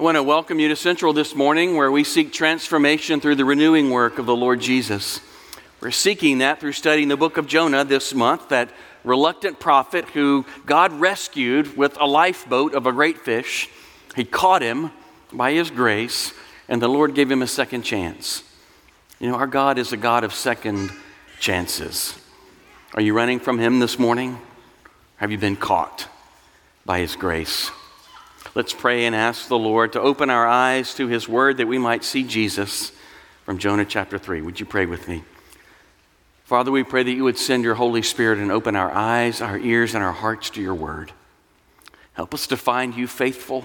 I want to welcome you to Central this morning where we seek transformation through the renewing work of the Lord Jesus. We're seeking that through studying the book of Jonah this month, that reluctant prophet who God rescued with a lifeboat of a great fish. He caught him by his grace, and the Lord gave him a second chance. You know, our God is a God of second chances. Are you running from him this morning? Have you been caught by his grace? Let's pray and ask the Lord to open our eyes to his word that we might see Jesus from Jonah chapter 3. Would you pray with me? Father, we pray that you would send your Holy Spirit and open our eyes, our ears, and our hearts to your word. Help us to find you faithful.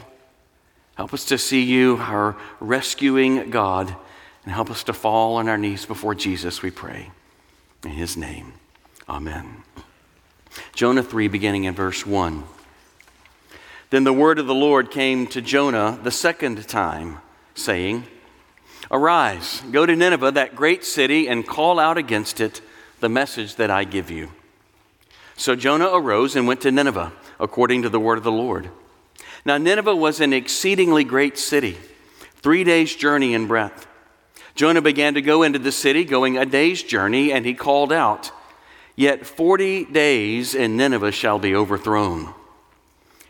Help us to see you, our rescuing God, and help us to fall on our knees before Jesus, we pray. In his name, amen. Jonah 3, beginning in verse 1. Then the word of the Lord came to Jonah the second time, saying, Arise, go to Nineveh, that great city, and call out against it the message that I give you. So Jonah arose and went to Nineveh, according to the word of the Lord. Now, Nineveh was an exceedingly great city, three days' journey in breadth. Jonah began to go into the city, going a day's journey, and he called out, Yet forty days, and Nineveh shall be overthrown.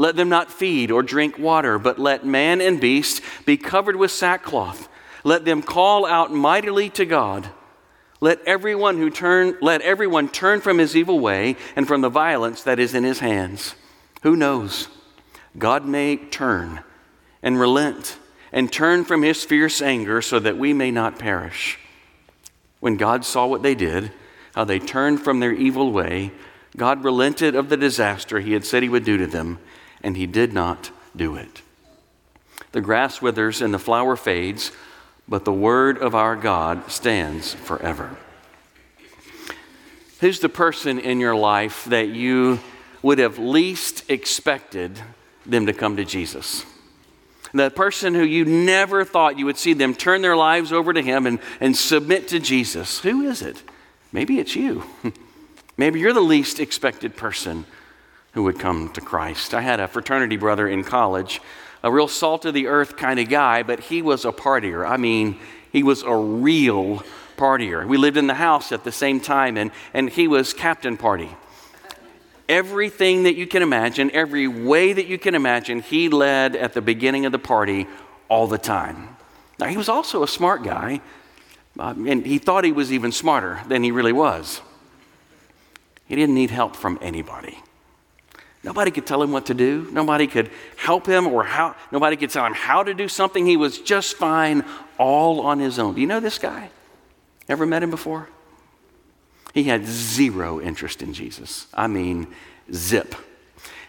let them not feed or drink water, but let man and beast be covered with sackcloth. Let them call out mightily to God. Let everyone who turn let everyone turn from his evil way and from the violence that is in his hands. Who knows? God may turn and relent and turn from his fierce anger so that we may not perish. When God saw what they did, how they turned from their evil way, God relented of the disaster he had said he would do to them and he did not do it. The grass withers and the flower fades, but the word of our God stands forever. Who's the person in your life that you would have least expected them to come to Jesus? The person who you never thought you would see them turn their lives over to Him and, and submit to Jesus. Who is it? Maybe it's you. Maybe you're the least expected person who would come to Christ. I had a fraternity brother in college, a real salt of the earth kind of guy, but he was a partier. I mean, he was a real partier. We lived in the house at the same time, and, and he was captain party. Everything that you can imagine, every way that you can imagine, he led at the beginning of the party all the time. Now, he was also a smart guy, uh, and he thought he was even smarter than he really was. He didn't need help from anybody. Nobody could tell him what to do. Nobody could help him or how nobody could tell him how to do something. He was just fine all on his own. Do you know this guy? Ever met him before? He had zero interest in Jesus. I mean, zip.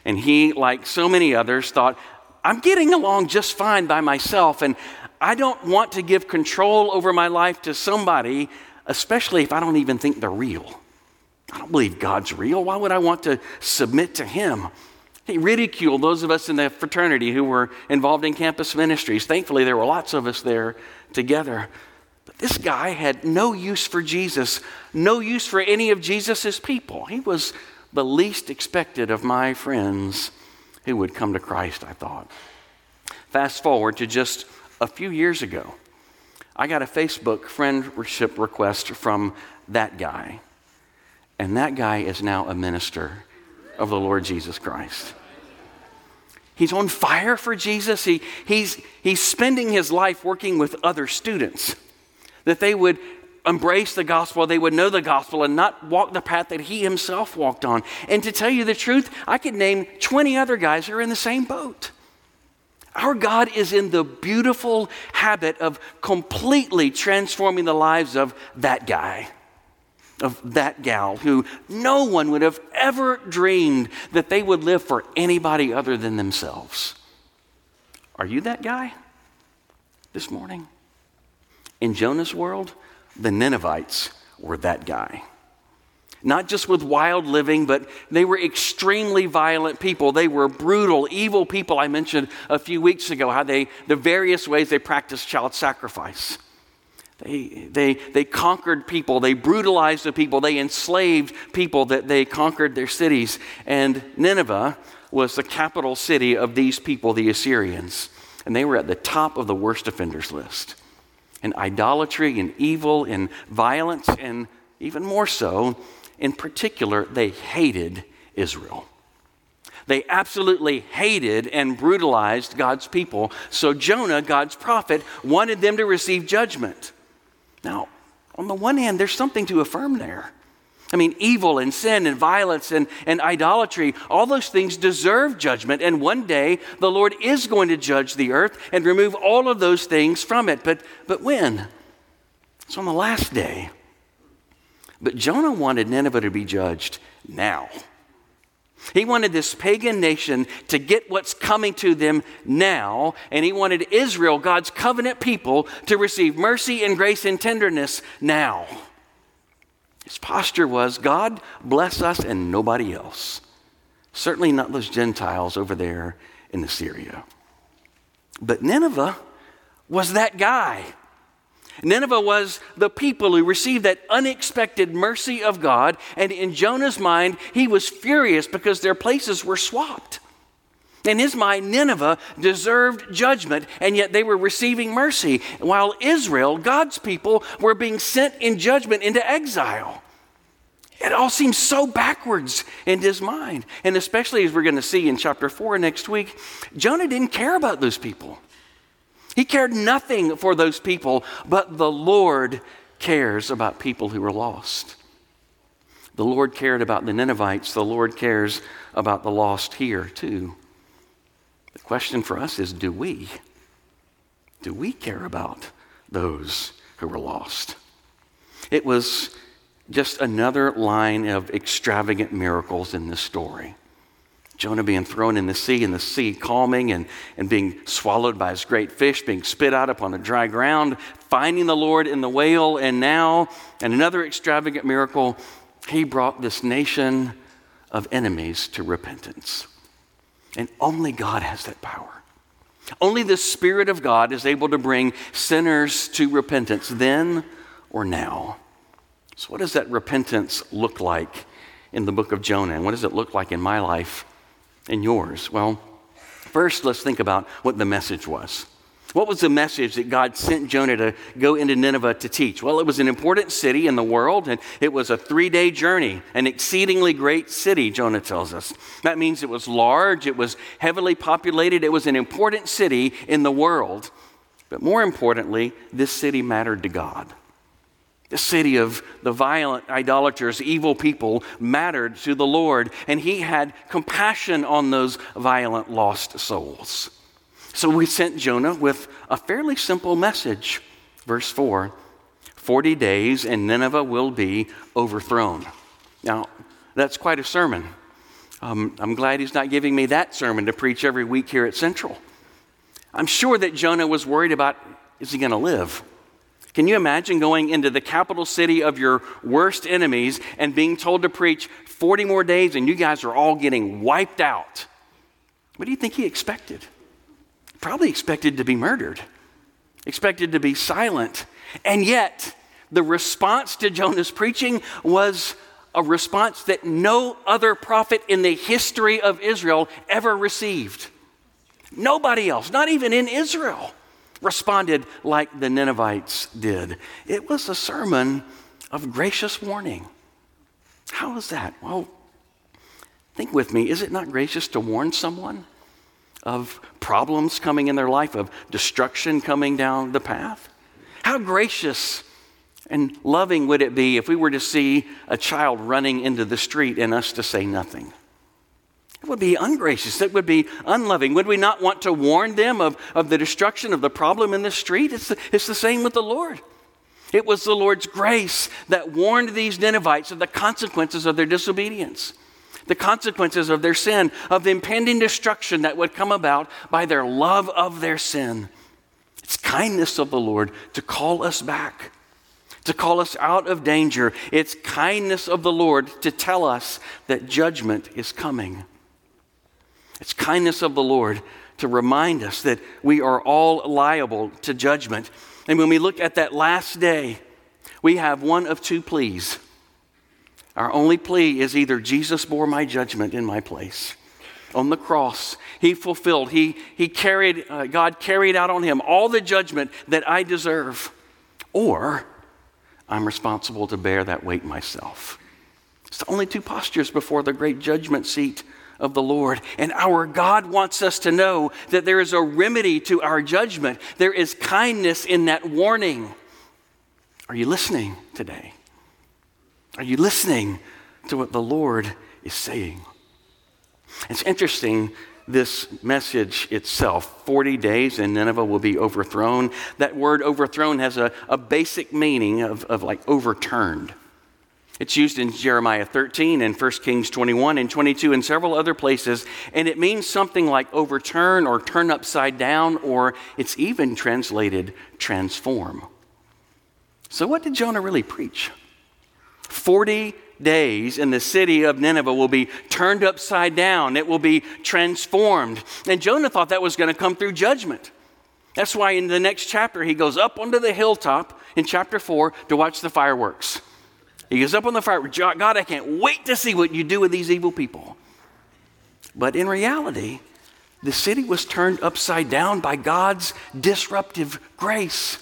And he, like so many others, thought, I'm getting along just fine by myself, and I don't want to give control over my life to somebody, especially if I don't even think they're real. I don't believe God's real. Why would I want to submit to Him? He ridiculed those of us in the fraternity who were involved in campus ministries. Thankfully, there were lots of us there together. But this guy had no use for Jesus, no use for any of Jesus' people. He was the least expected of my friends who would come to Christ, I thought. Fast forward to just a few years ago, I got a Facebook friendship request from that guy. And that guy is now a minister of the Lord Jesus Christ. He's on fire for Jesus. He, he's, he's spending his life working with other students that they would embrace the gospel, they would know the gospel, and not walk the path that he himself walked on. And to tell you the truth, I could name 20 other guys who are in the same boat. Our God is in the beautiful habit of completely transforming the lives of that guy of that gal who no one would have ever dreamed that they would live for anybody other than themselves. Are you that guy? this morning? In Jonah's world, the Ninevites were that guy. Not just with wild living, but they were extremely violent people. They were brutal, evil people. I mentioned a few weeks ago how they, the various ways they practiced child sacrifice. They, they, they conquered people, they brutalized the people, they enslaved people, that they conquered their cities. And Nineveh was the capital city of these people, the Assyrians. And they were at the top of the worst offenders list. And idolatry and evil and violence, and even more so, in particular, they hated Israel. They absolutely hated and brutalized God's people. So Jonah, God's prophet, wanted them to receive judgment. Now, on the one hand, there's something to affirm there. I mean, evil and sin and violence and, and idolatry, all those things deserve judgment. And one day the Lord is going to judge the earth and remove all of those things from it. But, but when? It's on the last day. But Jonah wanted Nineveh to be judged now. He wanted this pagan nation to get what's coming to them now, and he wanted Israel, God's covenant people, to receive mercy and grace and tenderness now. His posture was God, bless us and nobody else. Certainly not those Gentiles over there in Assyria. But Nineveh was that guy. Nineveh was the people who received that unexpected mercy of God, and in Jonah's mind, he was furious because their places were swapped. In his mind, Nineveh deserved judgment, and yet they were receiving mercy, while Israel, God's people, were being sent in judgment into exile. It all seems so backwards in his mind. And especially as we're going to see in chapter 4 next week, Jonah didn't care about those people. He cared nothing for those people, but the Lord cares about people who are lost. The Lord cared about the Ninevites. The Lord cares about the lost here, too. The question for us is do we? Do we care about those who are lost? It was just another line of extravagant miracles in this story. Jonah being thrown in the sea and the sea calming and, and being swallowed by his great fish, being spit out upon the dry ground, finding the Lord in the whale, and now, and another extravagant miracle, he brought this nation of enemies to repentance. And only God has that power. Only the Spirit of God is able to bring sinners to repentance then or now. So, what does that repentance look like in the book of Jonah? And what does it look like in my life and yours? Well, first, let's think about what the message was. What was the message that God sent Jonah to go into Nineveh to teach? Well, it was an important city in the world, and it was a three day journey, an exceedingly great city, Jonah tells us. That means it was large, it was heavily populated, it was an important city in the world. But more importantly, this city mattered to God. The city of the violent idolaters, evil people, mattered to the Lord, and he had compassion on those violent lost souls. So we sent Jonah with a fairly simple message. Verse 4 40 days, and Nineveh will be overthrown. Now, that's quite a sermon. Um, I'm glad he's not giving me that sermon to preach every week here at Central. I'm sure that Jonah was worried about is he going to live? Can you imagine going into the capital city of your worst enemies and being told to preach 40 more days and you guys are all getting wiped out? What do you think he expected? Probably expected to be murdered, expected to be silent. And yet, the response to Jonah's preaching was a response that no other prophet in the history of Israel ever received. Nobody else, not even in Israel responded like the Ninevites did. It was a sermon of gracious warning. How is that? Well, think with me. Is it not gracious to warn someone of problems coming in their life, of destruction coming down the path? How gracious and loving would it be if we were to see a child running into the street and us to say nothing? It would be ungracious. It would be unloving. Would we not want to warn them of, of the destruction of the problem in the street? It's the, it's the same with the Lord. It was the Lord's grace that warned these Ninevites of the consequences of their disobedience, the consequences of their sin, of the impending destruction that would come about by their love of their sin. It's kindness of the Lord to call us back, to call us out of danger. It's kindness of the Lord to tell us that judgment is coming. It's kindness of the Lord to remind us that we are all liable to judgment. And when we look at that last day, we have one of two pleas. Our only plea is either Jesus bore my judgment in my place. On the cross, he fulfilled, he, he carried, uh, God carried out on him all the judgment that I deserve, or I'm responsible to bear that weight myself. It's the only two postures before the great judgment seat of the Lord. And our God wants us to know that there is a remedy to our judgment, there is kindness in that warning. Are you listening today? Are you listening to what the Lord is saying? It's interesting, this message itself 40 days and Nineveh will be overthrown. That word overthrown has a, a basic meaning of, of like overturned. It's used in Jeremiah 13 and 1 Kings 21 and 22 and several other places, and it means something like overturn or turn upside down, or it's even translated transform. So, what did Jonah really preach? 40 days and the city of Nineveh will be turned upside down, it will be transformed. And Jonah thought that was going to come through judgment. That's why in the next chapter he goes up onto the hilltop in chapter 4 to watch the fireworks. He goes up on the fire, God, I can't wait to see what you do with these evil people. But in reality, the city was turned upside down by God's disruptive grace.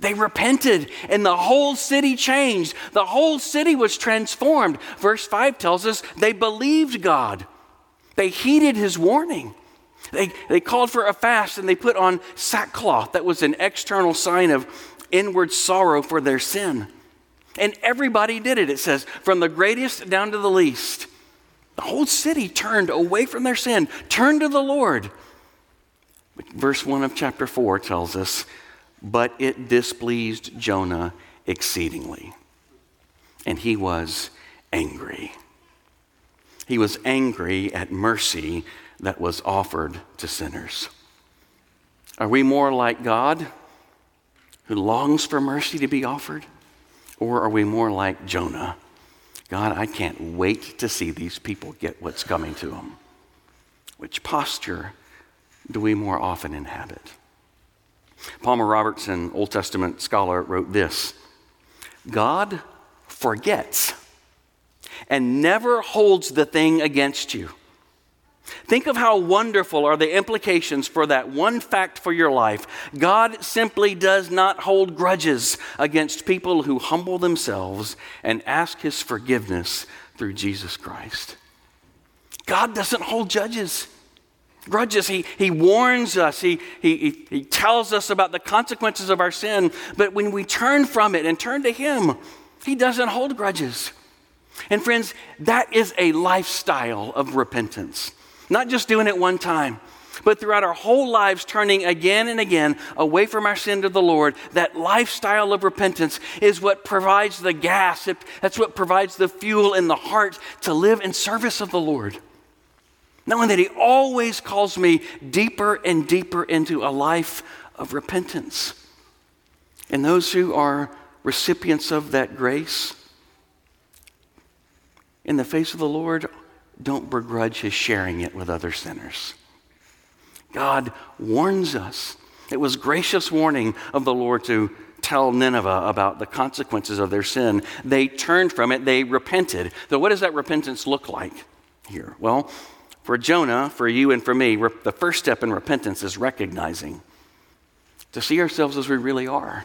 They repented and the whole city changed. The whole city was transformed. Verse 5 tells us they believed God, they heeded his warning. They, they called for a fast and they put on sackcloth. That was an external sign of inward sorrow for their sin. And everybody did it, it says, from the greatest down to the least. The whole city turned away from their sin, turned to the Lord. Verse 1 of chapter 4 tells us, but it displeased Jonah exceedingly, and he was angry. He was angry at mercy that was offered to sinners. Are we more like God, who longs for mercy to be offered? Or are we more like Jonah? God, I can't wait to see these people get what's coming to them. Which posture do we more often inhabit? Palmer Robertson, Old Testament scholar, wrote this God forgets and never holds the thing against you. Think of how wonderful are the implications for that one fact for your life. God simply does not hold grudges against people who humble themselves and ask his forgiveness through Jesus Christ. God doesn't hold judges. Grudges. He, he warns us. He, he, he tells us about the consequences of our sin. But when we turn from it and turn to Him, He doesn't hold grudges. And friends, that is a lifestyle of repentance. Not just doing it one time, but throughout our whole lives, turning again and again away from our sin to the Lord. That lifestyle of repentance is what provides the gas, that's what provides the fuel in the heart to live in service of the Lord. Knowing that He always calls me deeper and deeper into a life of repentance. And those who are recipients of that grace, in the face of the Lord, don't begrudge his sharing it with other sinners. God warns us. It was gracious warning of the Lord to tell Nineveh about the consequences of their sin. They turned from it, they repented. So, what does that repentance look like here? Well, for Jonah, for you, and for me, the first step in repentance is recognizing to see ourselves as we really are,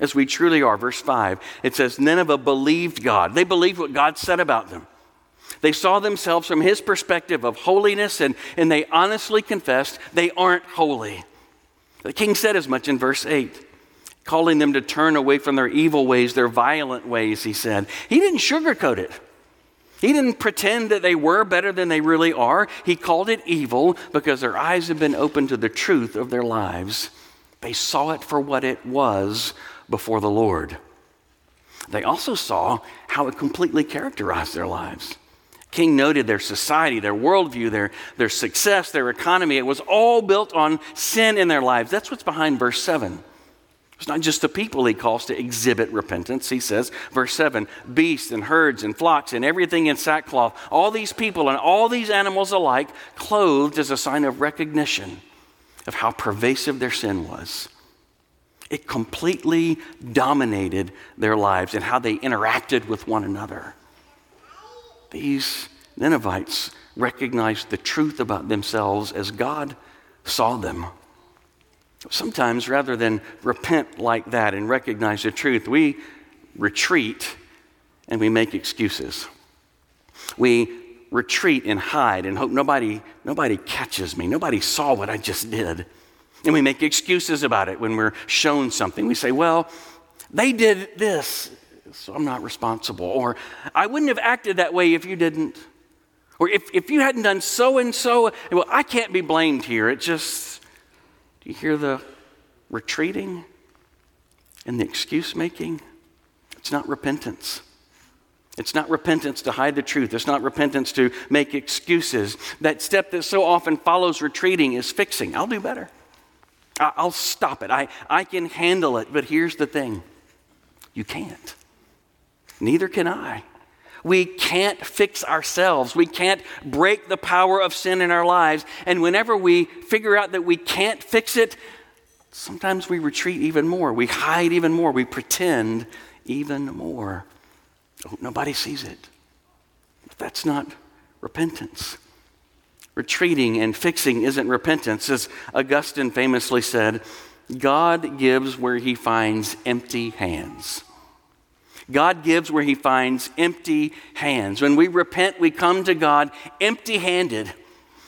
as we truly are. Verse 5, it says, Nineveh believed God. They believed what God said about them. They saw themselves from his perspective of holiness and, and they honestly confessed they aren't holy. The king said as much in verse 8, calling them to turn away from their evil ways, their violent ways, he said. He didn't sugarcoat it. He didn't pretend that they were better than they really are. He called it evil because their eyes had been opened to the truth of their lives. They saw it for what it was before the Lord. They also saw how it completely characterized their lives King noted their society, their worldview, their, their success, their economy. It was all built on sin in their lives. That's what's behind verse 7. It's not just the people he calls to exhibit repentance. He says, verse 7 beasts and herds and flocks and everything in sackcloth, all these people and all these animals alike, clothed as a sign of recognition of how pervasive their sin was. It completely dominated their lives and how they interacted with one another. These Ninevites recognized the truth about themselves as God saw them. Sometimes, rather than repent like that and recognize the truth, we retreat and we make excuses. We retreat and hide and hope nobody, nobody catches me, nobody saw what I just did. And we make excuses about it when we're shown something. We say, well, they did this, so I'm not responsible. Or I wouldn't have acted that way if you didn't. Or if, if you hadn't done so and so, well, I can't be blamed here. It just, do you hear the retreating and the excuse making? It's not repentance. It's not repentance to hide the truth. It's not repentance to make excuses. That step that so often follows retreating is fixing. I'll do better. I'll stop it. I, I can handle it. But here's the thing you can't. Neither can I. We can't fix ourselves. We can't break the power of sin in our lives. And whenever we figure out that we can't fix it, sometimes we retreat even more. We hide even more. We pretend even more. Oh, nobody sees it. That's not repentance. Retreating and fixing isn't repentance. As Augustine famously said, God gives where he finds empty hands. God gives where he finds empty hands. When we repent, we come to God empty handed,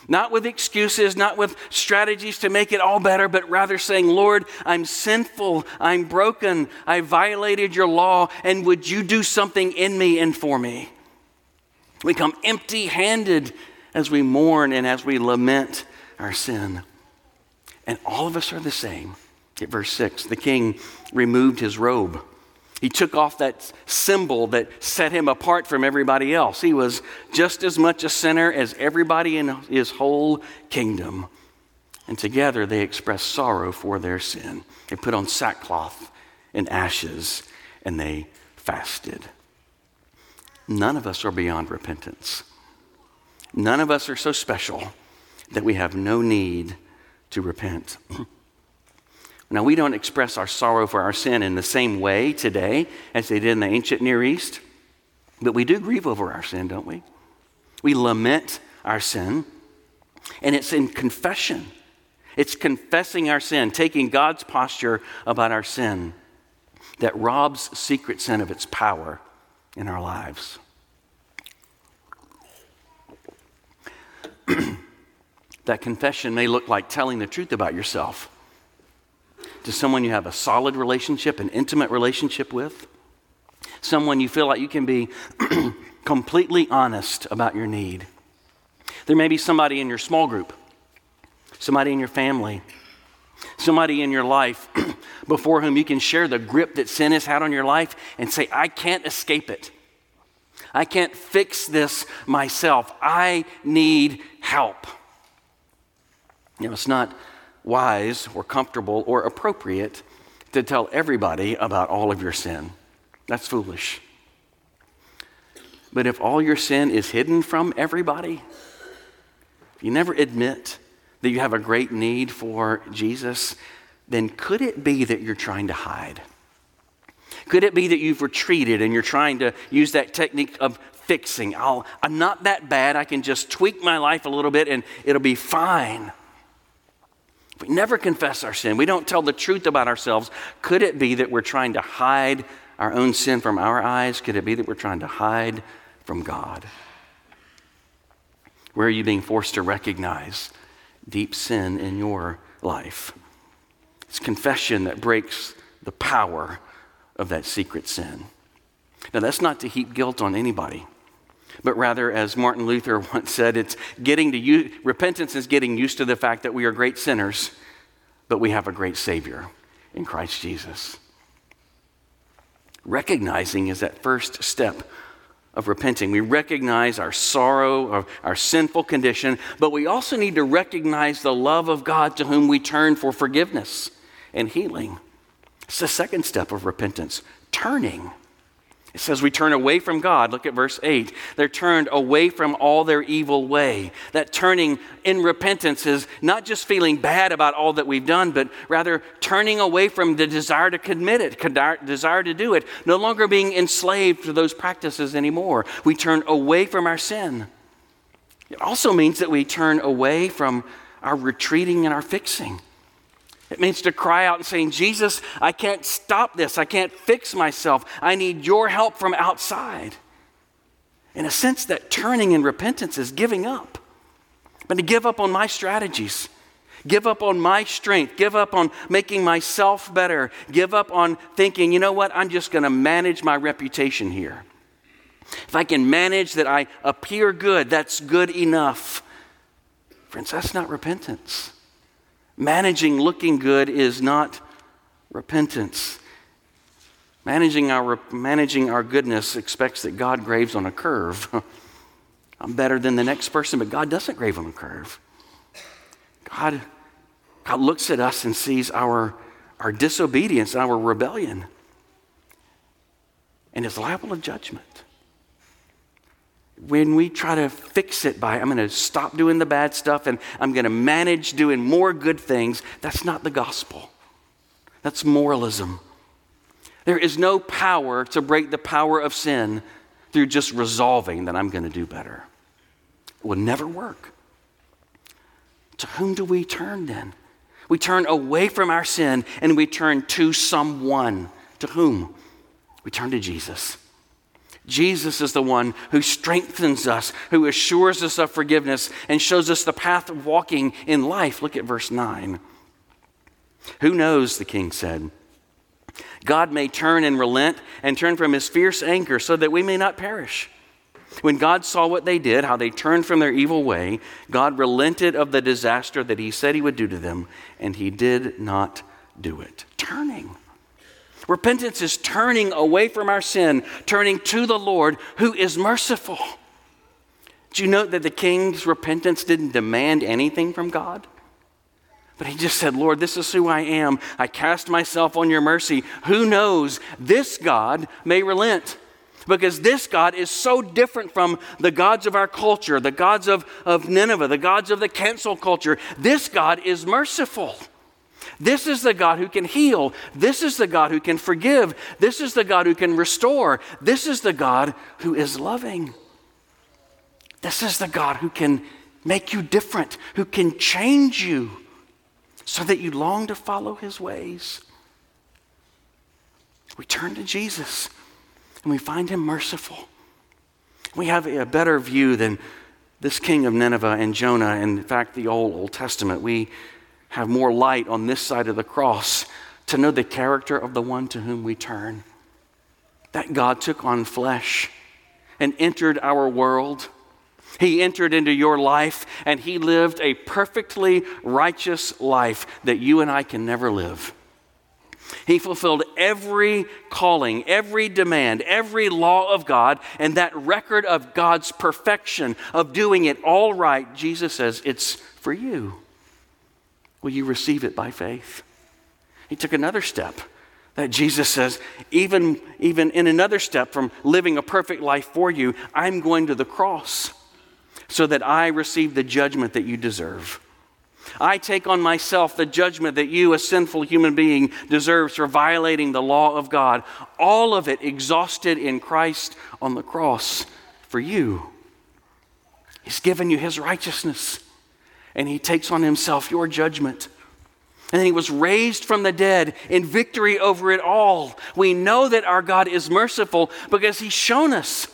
not with excuses, not with strategies to make it all better, but rather saying, Lord, I'm sinful, I'm broken, I violated your law, and would you do something in me and for me? We come empty handed as we mourn and as we lament our sin. And all of us are the same. At verse 6, the king removed his robe. He took off that symbol that set him apart from everybody else. He was just as much a sinner as everybody in his whole kingdom. And together they expressed sorrow for their sin. They put on sackcloth and ashes and they fasted. None of us are beyond repentance. None of us are so special that we have no need to repent. Now, we don't express our sorrow for our sin in the same way today as they did in the ancient Near East, but we do grieve over our sin, don't we? We lament our sin, and it's in confession. It's confessing our sin, taking God's posture about our sin that robs secret sin of its power in our lives. that confession may look like telling the truth about yourself to someone you have a solid relationship, an intimate relationship with, someone you feel like you can be completely honest about your need. There may be somebody in your small group, somebody in your family, somebody in your life before whom you can share the grip that sin has had on your life and say, I can't escape it. I can't fix this myself. I need help. You know, it's not wise or comfortable or appropriate to tell everybody about all of your sin. That's foolish. But if all your sin is hidden from everybody, you never admit that you have a great need for Jesus, then could it be that you're trying to hide? Could it be that you've retreated and you're trying to use that technique of fixing? i am not that bad. I can just tweak my life a little bit and it'll be fine. We never confess our sin, we don't tell the truth about ourselves. Could it be that we're trying to hide our own sin from our eyes? Could it be that we're trying to hide from God? Where are you being forced to recognize deep sin in your life? It's confession that breaks the power of that secret sin. Now, that's not to heap guilt on anybody, but rather, as Martin Luther once said, it's getting to repentance is getting used to the fact that we are great sinners, but we have a great Savior in Christ Jesus. Recognizing is that first step of repenting. We recognize our sorrow, our, our sinful condition, but we also need to recognize the love of God to whom we turn for forgiveness and healing. It's the second step of repentance turning. It says we turn away from God. Look at verse 8. They're turned away from all their evil way. That turning in repentance is not just feeling bad about all that we've done, but rather turning away from the desire to commit it, desire to do it, no longer being enslaved to those practices anymore. We turn away from our sin. It also means that we turn away from our retreating and our fixing. It means to cry out and saying, Jesus, I can't stop this. I can't fix myself. I need your help from outside. In a sense, that turning in repentance is giving up. But to give up on my strategies, give up on my strength, give up on making myself better, give up on thinking, you know what, I'm just going to manage my reputation here. If I can manage that I appear good, that's good enough. Friends, that's not repentance. Managing looking good is not repentance. Managing our, managing our goodness expects that God graves on a curve. I'm better than the next person, but God doesn't grave on a curve. God, God looks at us and sees our, our disobedience, our rebellion, and is liable to judgment when we try to fix it by, I'm going to stop doing the bad stuff and I'm going to manage doing more good things, that's not the gospel. That's moralism. There is no power to break the power of sin through just resolving that I'm going to do better. It will never work. To whom do we turn then? We turn away from our sin and we turn to someone. To whom? We turn to Jesus. Jesus is the one who strengthens us, who assures us of forgiveness, and shows us the path of walking in life. Look at verse 9. Who knows, the king said. God may turn and relent and turn from his fierce anger so that we may not perish. When God saw what they did, how they turned from their evil way, God relented of the disaster that he said he would do to them, and he did not do it. Turning. Repentance is turning away from our sin, turning to the Lord who is merciful. Do you note that the king's repentance didn't demand anything from God? But he just said, Lord, this is who I am. I cast myself on your mercy. Who knows? This God may relent. Because this God is so different from the gods of our culture, the gods of, of Nineveh, the gods of the cancel culture. This God is merciful. This is the God who can heal. This is the God who can forgive. This is the God who can restore. This is the God who is loving. This is the God who can make you different, who can change you so that you long to follow his ways. We turn to Jesus and we find him merciful. We have a better view than this king of Nineveh and Jonah, and in fact, the Old, Old Testament. We have more light on this side of the cross to know the character of the one to whom we turn. That God took on flesh and entered our world. He entered into your life and he lived a perfectly righteous life that you and I can never live. He fulfilled every calling, every demand, every law of God, and that record of God's perfection, of doing it all right, Jesus says, it's for you. Will you receive it by faith? He took another step that Jesus says, even, even in another step from living a perfect life for you, I'm going to the cross so that I receive the judgment that you deserve. I take on myself the judgment that you, a sinful human being, deserves for violating the law of God. All of it exhausted in Christ on the cross for you. He's given you his righteousness and he takes on himself your judgment. And he was raised from the dead in victory over it all. We know that our God is merciful because he's shown us.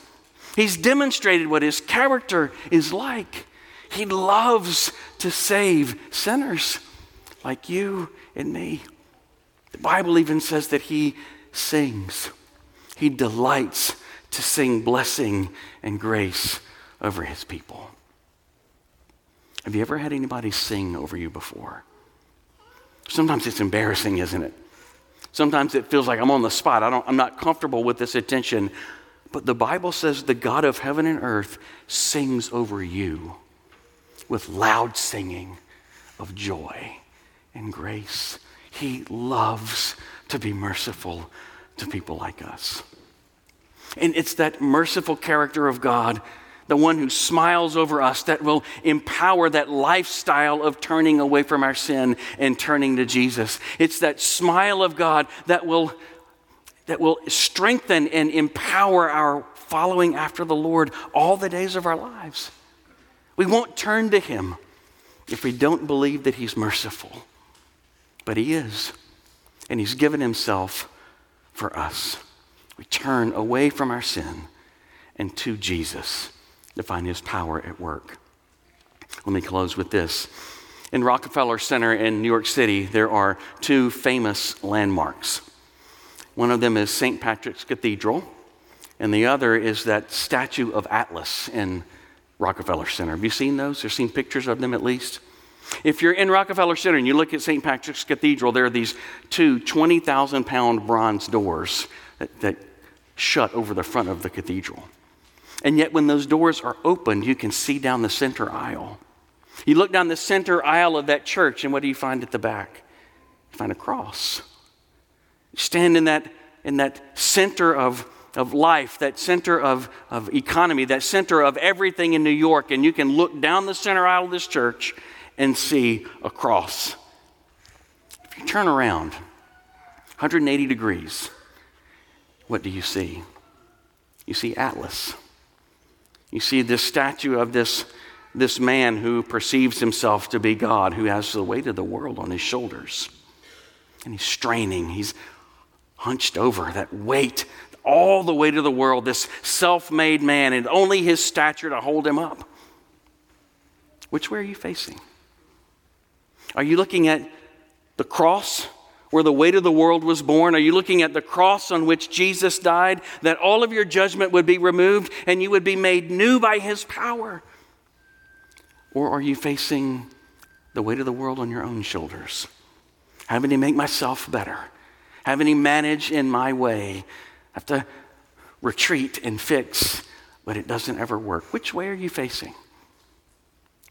He's demonstrated what his character is like. He loves to save sinners like you and me. The Bible even says that he sings, he delights to sing blessing and grace over his people. Have you ever had anybody sing over you before? Sometimes it's embarrassing, isn't it? Sometimes it feels like I'm on the spot. I don't, I'm not comfortable with this attention. But the Bible says the God of heaven and earth sings over you with loud singing of joy and grace. He loves to be merciful to people like us. And it's that merciful character of God, the one who smiles over us, that will empower that lifestyle of turning away from our sin and turning to Jesus. It's that smile of God that will, that will strengthen and empower our following after the Lord all the days of our lives. We won't turn to Him if we don't believe that He's merciful. But He is, and He's given Himself for us. We turn away from our sin and to Jesus to find His power at work. Let me close with this. In Rockefeller Center in New York City, there are two famous landmarks. One of them is St. Patrick's Cathedral, and the other is that statue of Atlas in Rockefeller Center. Have you seen those or seen pictures of them at least? If you're in Rockefeller Center and you look at St. Patrick's Cathedral, there are these two 20,000 pound bronze doors that, that shut over the front of the cathedral. And yet, when those doors are opened, you can see down the center aisle. You look down the center aisle of that church, and what do you find at the back? You find a cross. You stand in that, in that center of, of life, that center of, of economy, that center of everything in New York, and you can look down the center aisle of this church and see a cross. If you turn around 180 degrees, what do you see? You see Atlas. You see this statue of this, this man who perceives himself to be God, who has the weight of the world on his shoulders. And he's straining, he's hunched over, that weight, all the weight of the world, this self made man, and only his stature to hold him up. Which way are you facing? Are you looking at the cross where the weight of the world was borne? Are you looking at the cross on which Jesus died, that all of your judgment would be removed and you would be made new by his power? Or are you facing the weight of the world on your own shoulders? Having to make myself better, having to manage in my way, have to retreat and fix, but it doesn't ever work. Which way are you facing?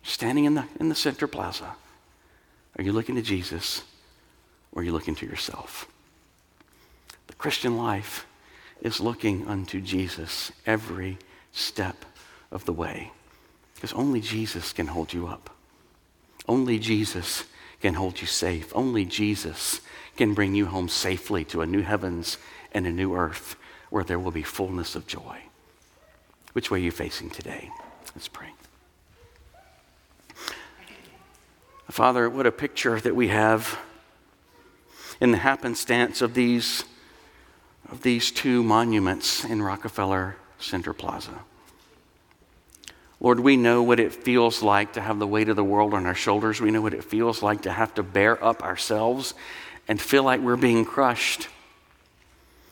Standing in the, in the center plaza. Are you looking to Jesus or you looking to yourself? The Christian life is looking unto Jesus every step of the way because only Jesus can hold you up. Only Jesus can hold you safe. Only Jesus can bring you home safely to a new heavens and a new earth where there will be fullness of joy. Which way are you facing today? Let's pray. Father, what a picture that we have in the happenstance of these, of these two monuments in Rockefeller Center Plaza. Lord, we know what it feels like to have the weight of the world on our shoulders. We know what it feels like to have to bear up ourselves and feel like we're being crushed.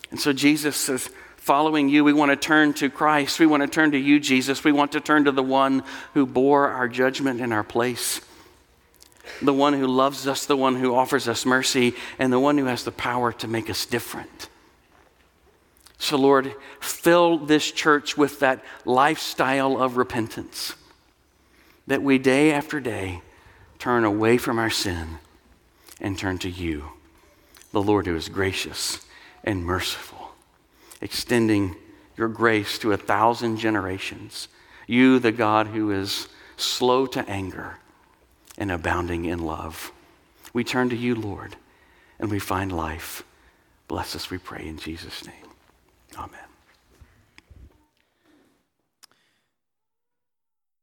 And so Jesus says, following you, we want to turn to Christ. We want to turn to you, Jesus. We want to turn to the one who bore our judgment in our place the one who loves us, the one who offers us mercy, and the one who has the power to make us different. So, Lord, fill this church with that lifestyle of repentance that we day after day turn away from our sin and turn to you, the Lord who is gracious and merciful, extending your grace to a thousand generations. You, the God who is slow to anger and abounding in love. We turn to you, Lord, and we find life. Bless us, we pray, in Jesus' name. Amen.